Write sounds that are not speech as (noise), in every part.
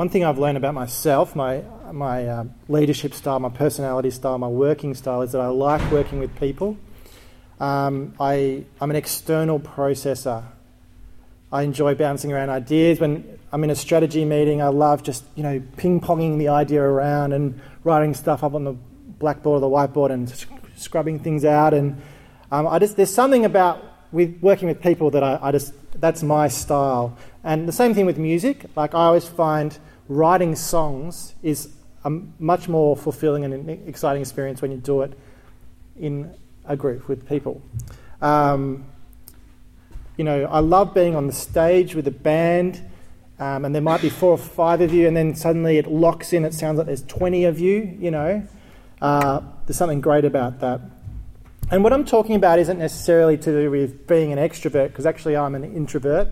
one thing I've learned about myself, my my uh, leadership style, my personality style, my working style, is that I like working with people. Um, I I'm an external processor. I enjoy bouncing around ideas. When I'm in a strategy meeting, I love just you know ping ponging the idea around and writing stuff up on the blackboard or the whiteboard and scrubbing things out. And um, I just there's something about with working with people that I, I just that's my style. And the same thing with music. Like I always find writing songs is a much more fulfilling and exciting experience when you do it in a group with people. Um, you know, I love being on the stage with a band, um, and there might be four or five of you, and then suddenly it locks in. It sounds like there's 20 of you, you know. Uh, there's something great about that. And what I'm talking about isn't necessarily to do with being an extrovert, because actually I'm an introvert.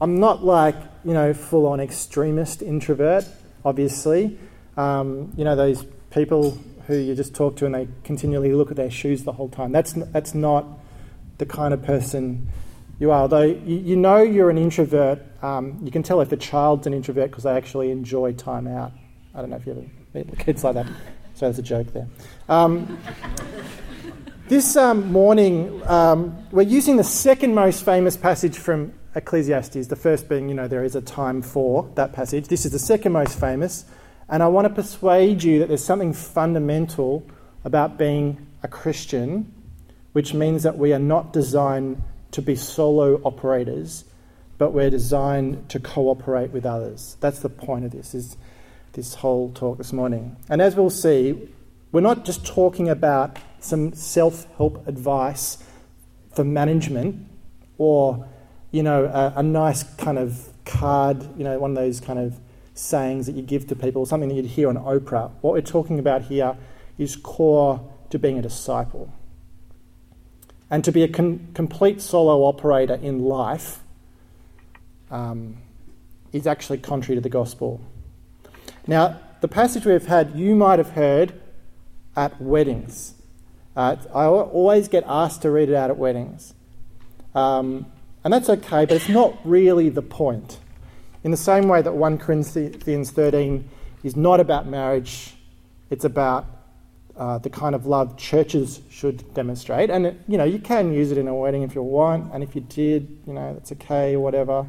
I'm not like, you know, full on extremist introvert, obviously. Um, you know, those people who you just talk to and they continually look at their shoes the whole time. That's, that's not the kind of person you are. Although you, you know you're an introvert, um, you can tell if a child's an introvert because they actually enjoy time out. I don't know if you ever meet kids like that. So that's a joke there. Um, this um, morning, um, we're using the second most famous passage from Ecclesiastes, the first being, you know, there is a time for that passage. This is the second most famous. And I want to persuade you that there's something fundamental about being a Christian, which means that we are not designed to be solo operators, but we're designed to cooperate with others. That's the point of this, is this whole talk this morning. And as we'll see, we're not just talking about some self help advice for management or, you know, a, a, nice kind of card, you know, one of those kind of sayings that you give to people, something that you'd hear on Oprah. What we're talking about here is core to being a disciple. And to be a con- complete solo operator in life um, is actually contrary to the gospel. Now, the passage we've had, you might have heard at weddings. Uh, I always get asked to read it out at weddings. Um, and that's okay, but it's not really the point. In the same way that 1 Corinthians 13 is not about marriage, it's about uh, the kind of love churches should demonstrate. And, it, you know, you can use it in a wedding if you want, and if you did, you know, that's okay whatever.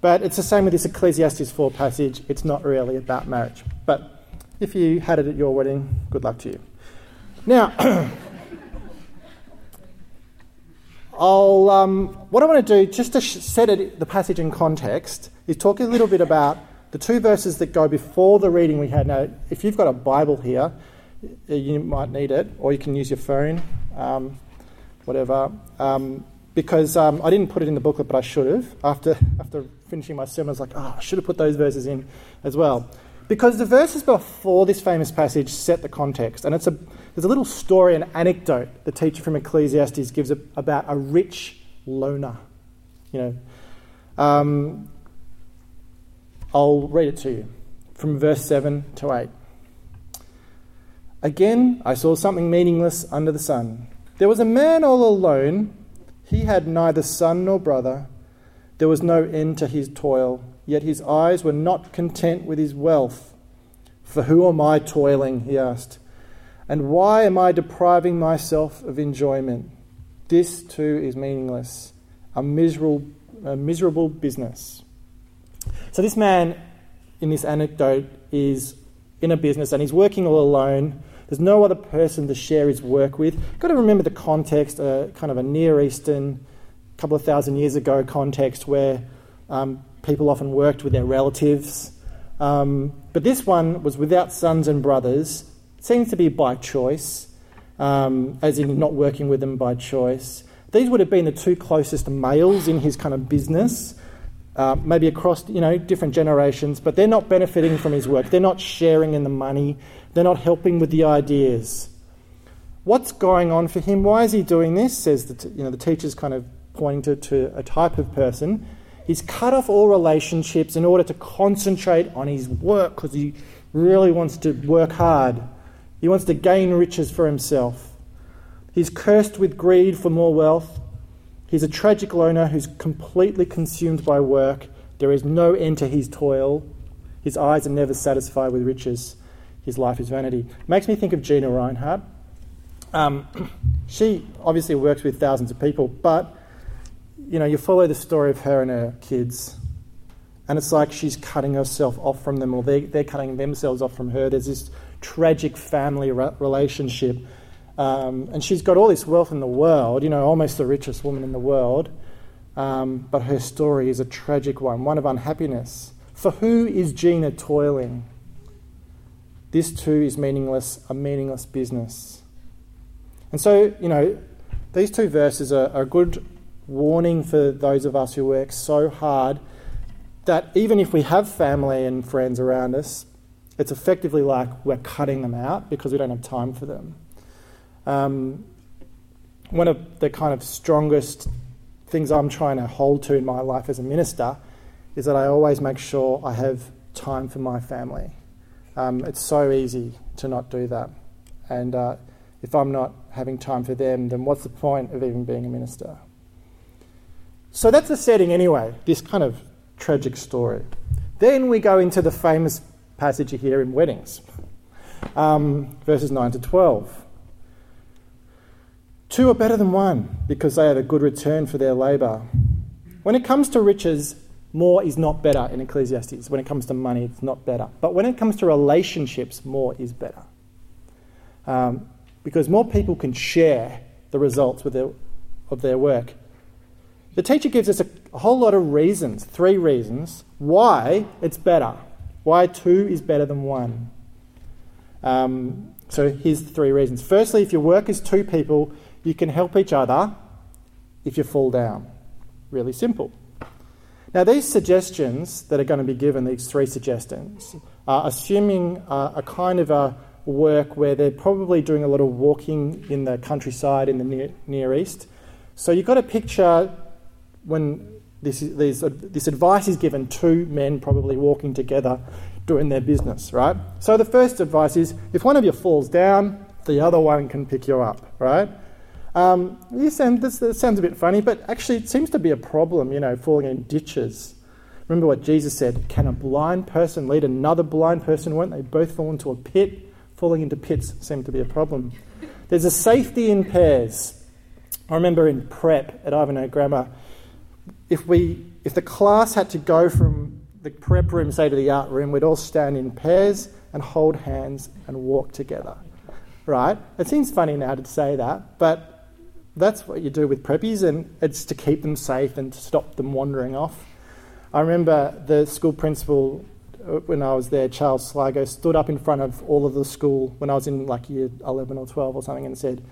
But it's the same with this Ecclesiastes 4 passage. It's not really about marriage. But if you had it at your wedding, good luck to you. Now, (clears throat) I'll, um, what I want to do, just to set it, the passage in context, is talk a little bit about the two verses that go before the reading we had. Now, if you've got a Bible here, you might need it, or you can use your phone, um, whatever. Um, because um, I didn't put it in the booklet, but I should have. After, after finishing my sermon, I was like, oh, I should have put those verses in as well. Because the verses before this famous passage set the context, and it's a there's a little story, an anecdote the teacher from Ecclesiastes gives about a rich loner. You know, um, I'll read it to you from verse 7 to 8. Again, I saw something meaningless under the sun. There was a man all alone. He had neither son nor brother. There was no end to his toil, yet his eyes were not content with his wealth. For who am I toiling? He asked. And why am I depriving myself of enjoyment? This too is meaningless, a miserable, a miserable business. So, this man in this anecdote is in a business and he's working all alone. There's no other person to share his work with. You've got to remember the context, uh, kind of a Near Eastern, couple of thousand years ago context where um, people often worked with their relatives. Um, but this one was without sons and brothers It seems to be by choice, um, as in not working with them by choice. These would have been the two closest males in his kind of business, uh, maybe across you know different generations, but they're not benefiting from his work. They're not sharing in the money. They're not helping with the ideas. What's going on for him? Why is he doing this? Says the t- you know the teacher's kind of pointing to, to a type of person. He's cut off all relationships in order to concentrate on his work because he really wants to work hard. He wants to gain riches for himself. He's cursed with greed for more wealth. He's a tragic loner who's completely consumed by work. There is no end to his toil. His eyes are never satisfied with riches. His life is vanity. Makes me think of Gina Rinehart. Um, (clears throat) she obviously works with thousands of people, but you know, you follow the story of her and her kids, and it's like she's cutting herself off from them, or they, they're cutting themselves off from her. There's this tragic family re- relationship, um, and she's got all this wealth in the world, you know, almost the richest woman in the world, um, but her story is a tragic one, one of unhappiness. For who is Gina toiling? This too is meaningless, a meaningless business. And so, you know, these two verses are, are a good warning for those of us who work so hard that even if we have family and friends around us, it's effectively like we're cutting them out because we don't have time for them. Um, one of the kind of strongest things I'm trying to hold to in my life as a minister is that I always make sure I have time for my family. Um, it's so easy to not do that. And uh, if I'm not having time for them, then what's the point of even being a minister? So that's the setting anyway, this kind of tragic story. Then we go into the famous passage here in weddings, um, verses 9 to 12. Two are better than one because they have a good return for their labour. When it comes to riches, more is not better in Ecclesiastes. When it comes to money, it's not better. But when it comes to relationships, more is better. Um, because more people can share the results their, of their work. The teacher gives us a, whole lot of reasons, three reasons, why it's better. Why two is better than one. Um, so here's the three reasons. Firstly, if your work is two people, you can help each other if you fall down. Really simple. Now, these suggestions that are going to be given, these three suggestions, are assuming uh, a kind of a work where they're probably doing a lot of walking in the countryside in the Near, near East. So you've got to picture when this, is, uh, this advice is given, two men probably walking together doing their business, right? So the first advice is if one of you falls down, the other one can pick you up, right? Um, this, this sounds a bit funny, but actually it seems to be a problem, you know, falling in ditches. Remember what Jesus said Can a blind person lead another blind person? Won't they both fall into a pit? Falling into pits seem to be a problem. There's a safety in pairs. I remember in prep at Ivanhoe Grammar, if, we, if the class had to go from the prep room, say, to the art room, we'd all stand in pairs and hold hands and walk together. Right? It seems funny now to say that, but that's what you do with preppies, and it's to keep them safe and to stop them wandering off. I remember the school principal uh, when I was there, Charles Sligo, stood up in front of all of the school when I was in like year 11 or 12 or something and said,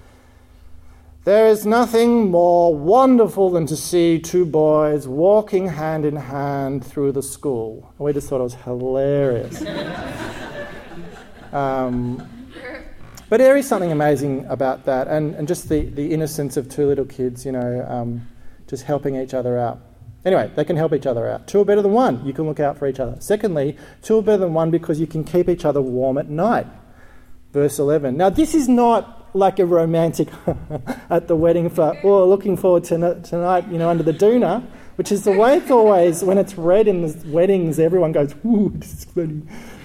There is nothing more wonderful than to see two boys walking hand in hand through the school. We just thought it was hilarious. um, but there is something amazing about that, and, and just the, the innocence of two little kids, you know, um, just helping each other out. Anyway, they can help each other out. Two are better than one. You can look out for each other. Secondly, two are better than one because you can keep each other warm at night. Verse 11. Now, this is not like a romantic (laughs) at the wedding for, oh, looking forward to tonight, you know, under the doona, which is the way it's always, when it's read in the weddings, everyone goes, ooh, this is funny.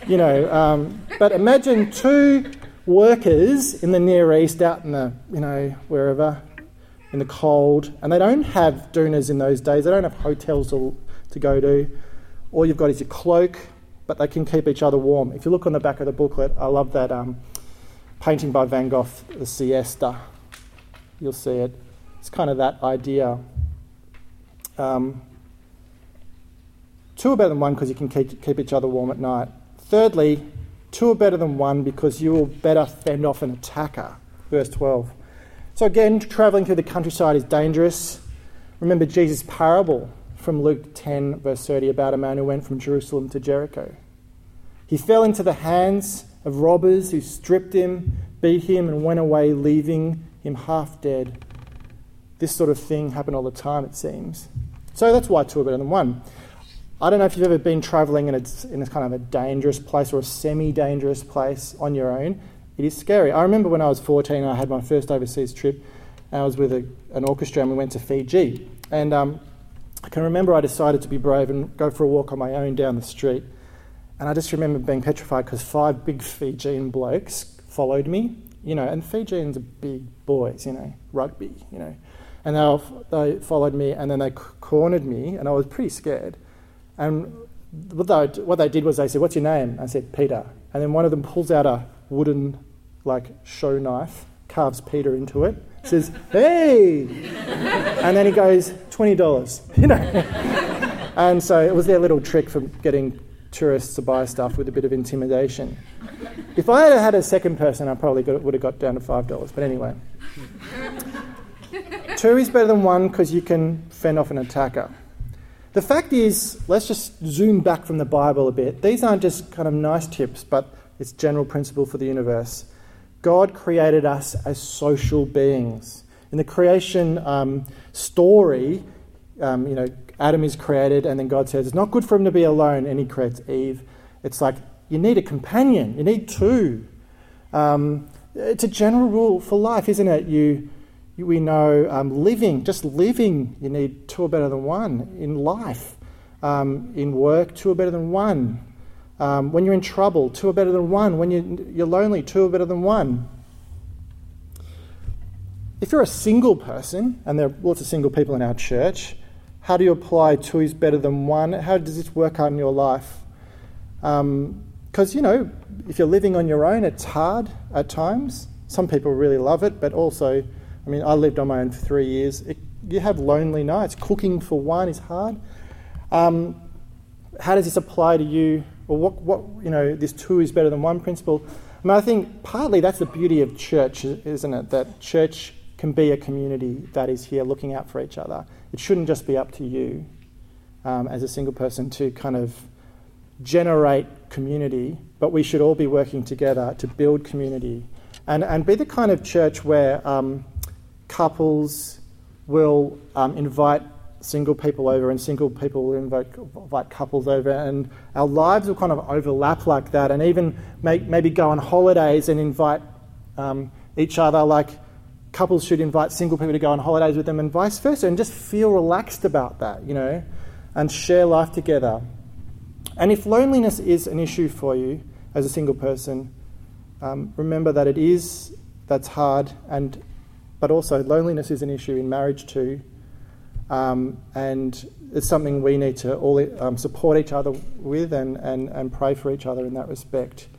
You know, um, but imagine two workers in the Near East, out in the, you know, wherever, in the cold, and they don't have doonas in those days. They don't have hotels to, to go to. All you've got is your cloak, but they can keep each other warm. If you look on the back of the booklet, I love that um, painting by Van Gogh, The Siesta. You'll see it. It's kind of that idea. Um, two are better than one because you can keep, keep each other warm at night. Thirdly, Two are better than one because you will better fend off an attacker. Verse 12. So, again, travelling through the countryside is dangerous. Remember Jesus' parable from Luke 10, verse 30, about a man who went from Jerusalem to Jericho. He fell into the hands of robbers who stripped him, beat him, and went away, leaving him half dead. This sort of thing happened all the time, it seems. So that's why two are better than one. I don't know if you've ever been traveling and it's in a kind of a dangerous place or a semi dangerous place on your own. It is scary. I remember when I was 14, I had my first overseas trip. I was with a, an orchestra and we went to Fiji. And um, I can remember I decided to be brave and go for a walk on my own down the street. And I just remember being petrified because five big Fijian blokes followed me, you know, and Fijians are big boys, you know, rugby, you know. And they, they followed me and then they cornered me, and I was pretty scared. And what they, what they did was they said, What's your name? I said, Peter. And then one of them pulls out a wooden, like, show knife, carves Peter into it, says, Hey! and then he goes, $20, (laughs) you know. and so it was their little trick for getting tourists to buy stuff with a bit of intimidation. If I had had a second person, I probably got, would have got down to $5. But anyway. Two is better than one because you can fend off an attacker. The fact is, let's just zoom back from the Bible a bit. These aren't just kind of nice tips, but it's general principle for the universe. God created us as social beings. In the creation um, story, um, you know, Adam is created, and then God says it's not good for him to be alone, and he creates Eve. It's like you need a companion, you need two. Um, it's a general rule for life, isn't it? You, you we know um, living, just living, you need two are better than one in life. Um, in work, two are better than one. Um, when you're in trouble, two are better than one. When you, you're lonely, two are better than one. If you're a single person, and there are lots of single people in our church, how do you apply two is better than one? How does this work out in your life? Because, um, you know, if you're living on your own, it's hard at times. Some people really love it, but also, I mean, I lived on my own for three years. It, you have lonely nights. Cooking for one is hard. Um, how does this apply to you? Or what, what, you know, this two is better than one principle? I mean, I think partly that's the beauty of church, isn't it? That church can be a community that is here looking out for each other. It shouldn't just be up to you um, as a single person to kind of generate community, but we should all be working together to build community and, and be the kind of church where um, couples will um, invite single people over and single people will invite, invite, couples over and our lives will kind of overlap like that and even make, maybe go on holidays and invite um, each other. Like couples should invite single people to go on holidays with them and vice versa and just feel relaxed about that, you know, and share life together. And if loneliness is an issue for you as a single person, um, remember that it is, that's hard, and but also loneliness is an issue in marriage too. Um, and it's something we need to all um, support each other with and, and, and pray for each other in that respect.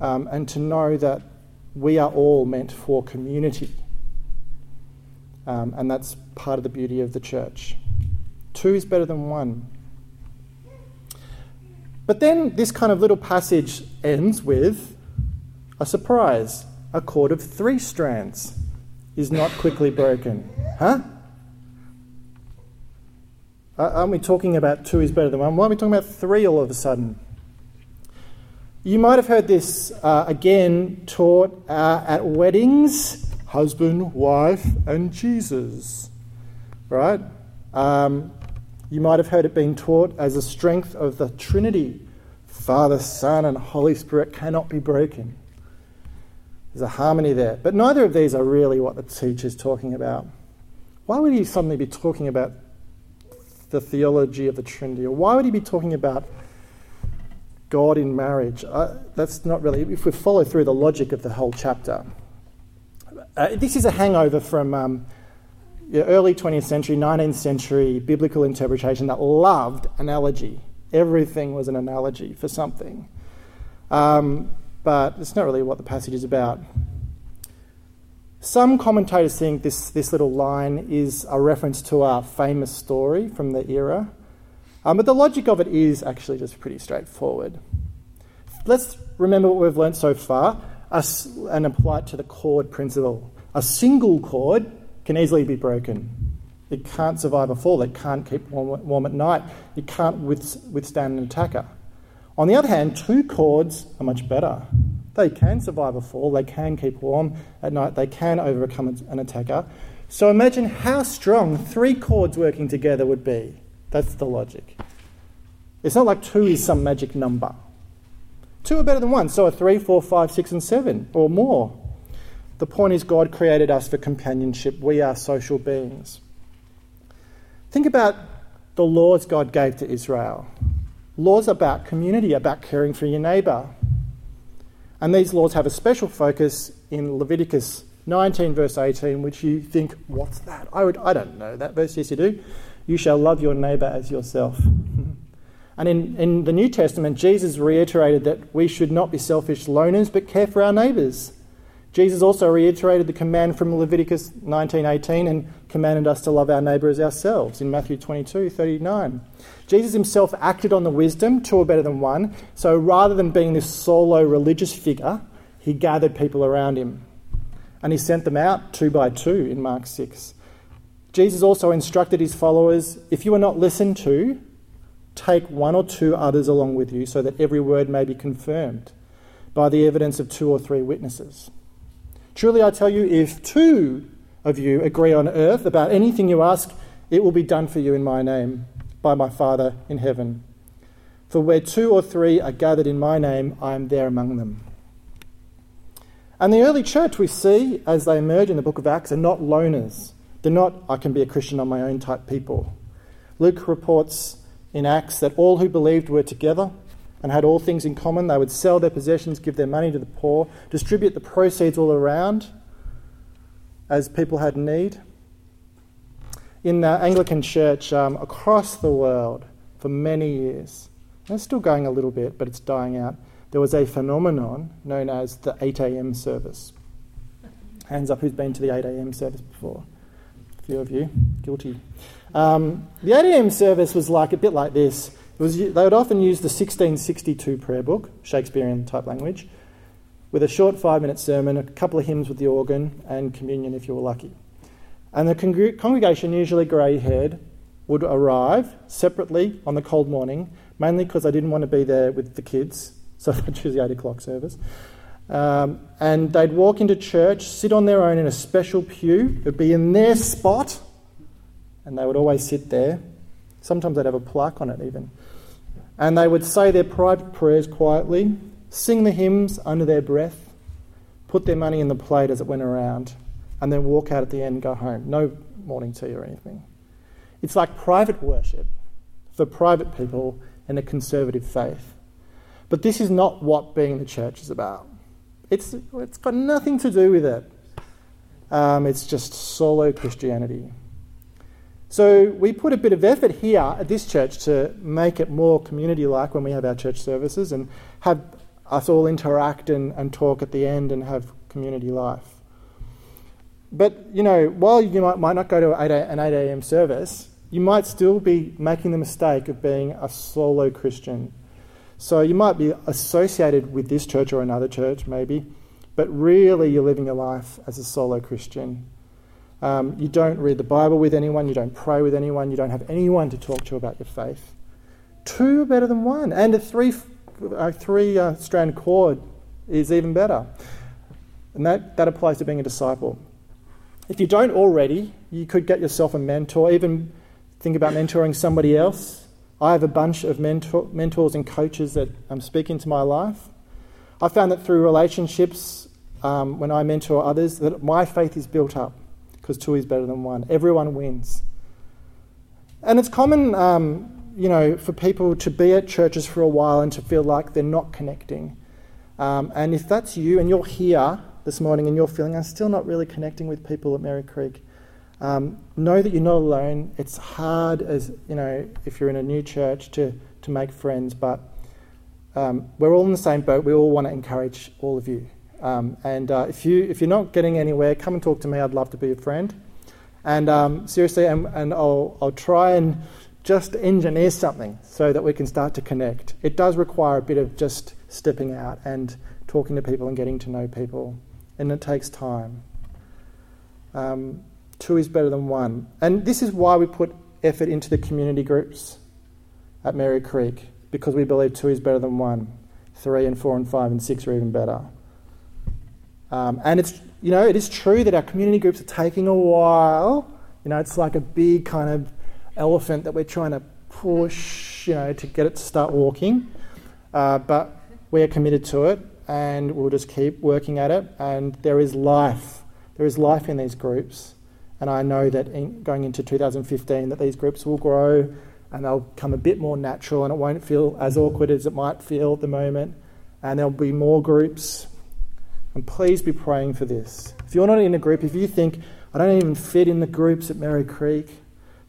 Um, and to know that we are all meant for community um, and that's part of the beauty of the church. Two is better than one. But then this kind of little passage ends with a surprise. A cord of three strands is not quickly broken. Huh? Aren't we talking about two is better than one? Why are we talking about three all of a sudden? You might have heard this uh, again taught uh, at weddings husband, wife, and Jesus. Right? Um, you might have heard it being taught as a strength of the Trinity Father, Son, and Holy Spirit cannot be broken. There's a harmony there. But neither of these are really what the teacher's talking about. Why would he suddenly be talking about the theology of the Trinity? Or why would he be talking about God in marriage? Uh, that's not really, if we follow through the logic of the whole chapter, uh, this is a hangover from um, early 20th century, 19th century biblical interpretation that loved analogy. Everything was an analogy for something. Um, but it's not really what the passage is about. Some commentators think this, this little line is a reference to a famous story from the era. Um, but the logic of it is actually just pretty straightforward. Let's remember what we've learnt so far and apply it to the cord principle. A single cord can easily be broken. It can't survive a fall. It can't keep warm, warm at night. It can't withstand an attacker. On the other hand, two cords are much better. They can survive a fall. They can keep warm at night. They can overcome an attacker. So imagine how strong three cords working together would be. That's the logic. It's not like two is some magic number. Two are better than one, so are three, four, five, six, and seven, or more. The point is, God created us for companionship. We are social beings. Think about the laws God gave to Israel. laws about community, about caring for your neighbour. And these laws have a special focus in Leviticus 19, verse 18, which you think, what's that? I, would, I don't know that verse. Yes, you do. You shall love your neighbour as yourself. And in, in the New Testament, Jesus reiterated that we should not be selfish loners, but care for our neighbours. Jesus also reiterated the command from Leviticus 19:18 and commanded us to love our neighbour as ourselves in Matthew 22:39. Jesus himself acted on the wisdom, two are better than one. So rather than being this solo religious figure, he gathered people around him. And he sent them out two by two in Mark 6. Jesus also instructed his followers if you are not listened to, take one or two others along with you so that every word may be confirmed by the evidence of two or three witnesses. Truly, I tell you, if two of you agree on earth about anything you ask, it will be done for you in my name by my Father in heaven. For where two or three are gathered in my name, I am there among them. And the early church we see as they emerge in the book of Acts are not loners. They're not, I can be a Christian on my own type people. Luke reports in Acts that all who believed were together and had all things in common. They would sell their possessions, give their money to the poor, distribute the proceeds all around as people had need. In the Anglican Church um, across the world for many years, it's still going a little bit, but it's dying out, there was a phenomenon known as the 8 a.m. service. Hands up who's been to the 8 a.m. service before? A few of you, guilty. Um, the 8 a.m. service was like a bit like this was, they would often use the 1662 prayer book, Shakespearean type language, with a short five minute sermon, a couple of hymns with the organ, and communion if you were lucky. And the con- congregation, usually grey haired, would arrive separately on the cold morning, mainly because I didn't want to be there with the kids, (laughs) so they'd choose the 8 o'clock service. Um, and they'd walk into church, sit on their own in a special pew, it would be in their spot, and they would always sit there. Sometimes they'd have a plaque on it, even. And they would say their private prayers quietly, sing the hymns under their breath, put their money in the plate as it went around, and then walk out at the end and go home. No morning tea or anything. It's like private worship for private people in a conservative faith. But this is not what being the church is about. It's, it's got nothing to do with it. Um, it's just solo Christianity. So we put a bit of effort here at this church to make it more community like when we have our church services and have us all interact and, and talk at the end and have community life. But, you know, while you might, might not go to an 8 a.m. service, you might still be making the mistake of being a solo Christian. So you might be associated with this church or another church, maybe, but really you're living your life as a solo Christian. Um, you don't read the Bible with anyone, you don't pray with anyone, you don't have anyone to talk to about your faith. Two are better than one, and a three, a three uh, strand cord is even better. And that, that applies to being a disciple. If you don't already, you could get yourself a mentor, even think about mentoring somebody else. I have a bunch of mentor, mentors and coaches that um, speak into my life. I found that through relationships, um, when I mentor others, that my faith is built up because two is better than one. Everyone wins. And it's common, um, you know, for people to be at churches for a while and to feel like they're not connecting. Um, and if that's you and you're here this morning and you're feeling, I'm still not really connecting with people at Merri Creek, um, know that you're not alone. It's hard, as you know, if you're in a new church to, to make friends, but um, we're all in the same boat. We all want to encourage all of you. Um, and uh, if, you, if you're not getting anywhere, come and talk to me. I'd love to be a friend. And um, seriously, and, and I'll, I'll try and just engineer something so that we can start to connect. It does require a bit of just stepping out and talking to people and getting to know people, and it takes time. Um, two is better than one. And this is why we put effort into the community groups at Merri Creek, because we believe two is better than one. Three and four and five and six are even better. Um, and it's, you know, it is true that our community groups are taking a while. You know, it's like a big kind of elephant that we're trying to push, you know, to get it to start walking. Uh, but we are committed to it and we'll just keep working at it. And there is life. There is life in these groups. And I know that in going into 2015 that these groups will grow and they'll come a bit more natural and it won't feel as awkward as it might feel at the moment. And there'll be more groups. And please be praying for this. If you're not in a group, if you think, I don't even fit in the groups at Merri Creek,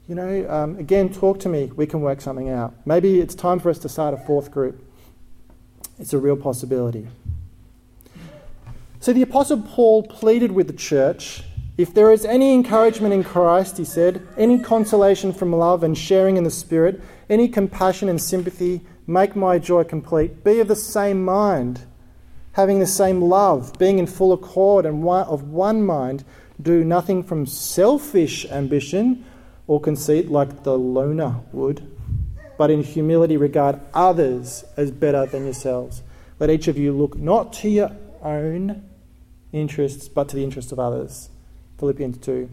you know, um, again, talk to me. We can work something out. Maybe it's time for us to start a fourth group. It's a real possibility. So the Apostle Paul pleaded with the church if there is any encouragement in Christ, he said, any consolation from love and sharing in the Spirit, any compassion and sympathy, make my joy complete. Be of the same mind, having the same love, being in full accord and one, of one mind. Do nothing from selfish ambition or conceit like the loner would, but in humility regard others as better than yourselves. Let each of you look not to your own interests, but to the interests of others. Philippians 2.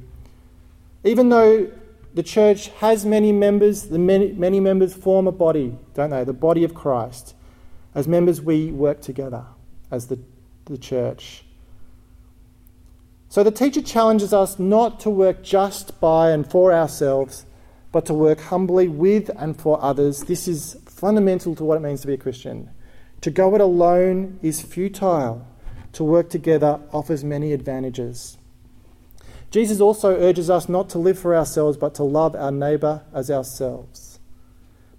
Even though the church has many members, the many, many members form a body, don't they? The body of Christ. As members, we work together as the, the church. So the teacher challenges us not to work just by and for ourselves, but to work humbly with and for others. This is fundamental to what it means to be a Christian. To go it alone is futile. To work together offers many advantages. Jesus also urges us not to live for ourselves, but to love our neighbour as ourselves.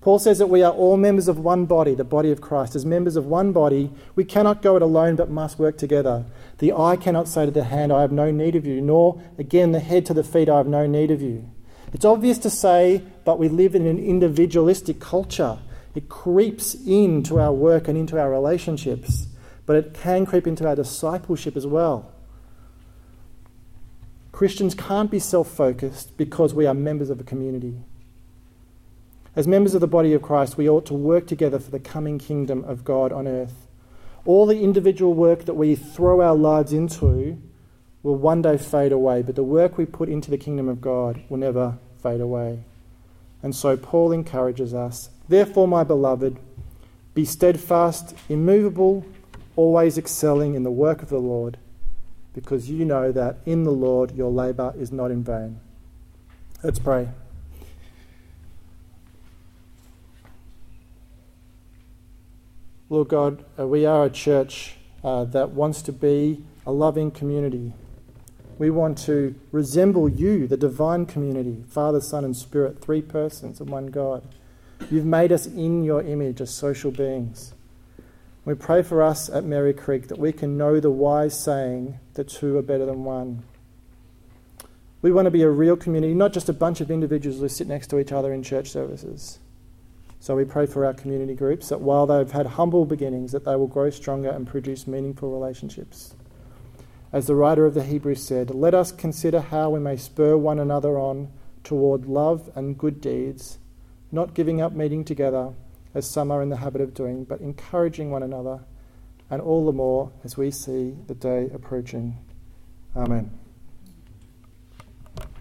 Paul says that we are all members of one body, the body of Christ. As members of one body, we cannot go it alone, but must work together. The eye cannot say to the hand, I have no need of you, nor again the head to the feet, I have no need of you. It's obvious to say, but we live in an individualistic culture. It creeps into our work and into our relationships, but it can creep into our discipleship as well. Christians can't be self focused because we are members of a community. As members of the body of Christ, we ought to work together for the coming kingdom of God on earth. All the individual work that we throw our lives into will one day fade away, but the work we put into the kingdom of God will never fade away. And so Paul encourages us Therefore, my beloved, be steadfast, immovable, always excelling in the work of the Lord because you know that in the Lord your labour is not in vain. Let's pray. Lord God, uh, we are a church uh, that wants to be a loving community. We want to resemble you, the divine community, Father, Son, and Spirit, three persons and one God. You've made us in your image as social beings. We pray for us at Merri Creek that we can know the wise saying that two are better than one. We want to be a real community, not just a bunch of individuals who sit next to each other in church services. So we pray for our community groups that while they've had humble beginnings, that they will grow stronger and produce meaningful relationships. As the writer of the Hebrews said, let us consider how we may spur one another on toward love and good deeds, not giving up meeting together as some are in the habit of doing, but encouraging one another, and all the more as we see the day approaching. Amen.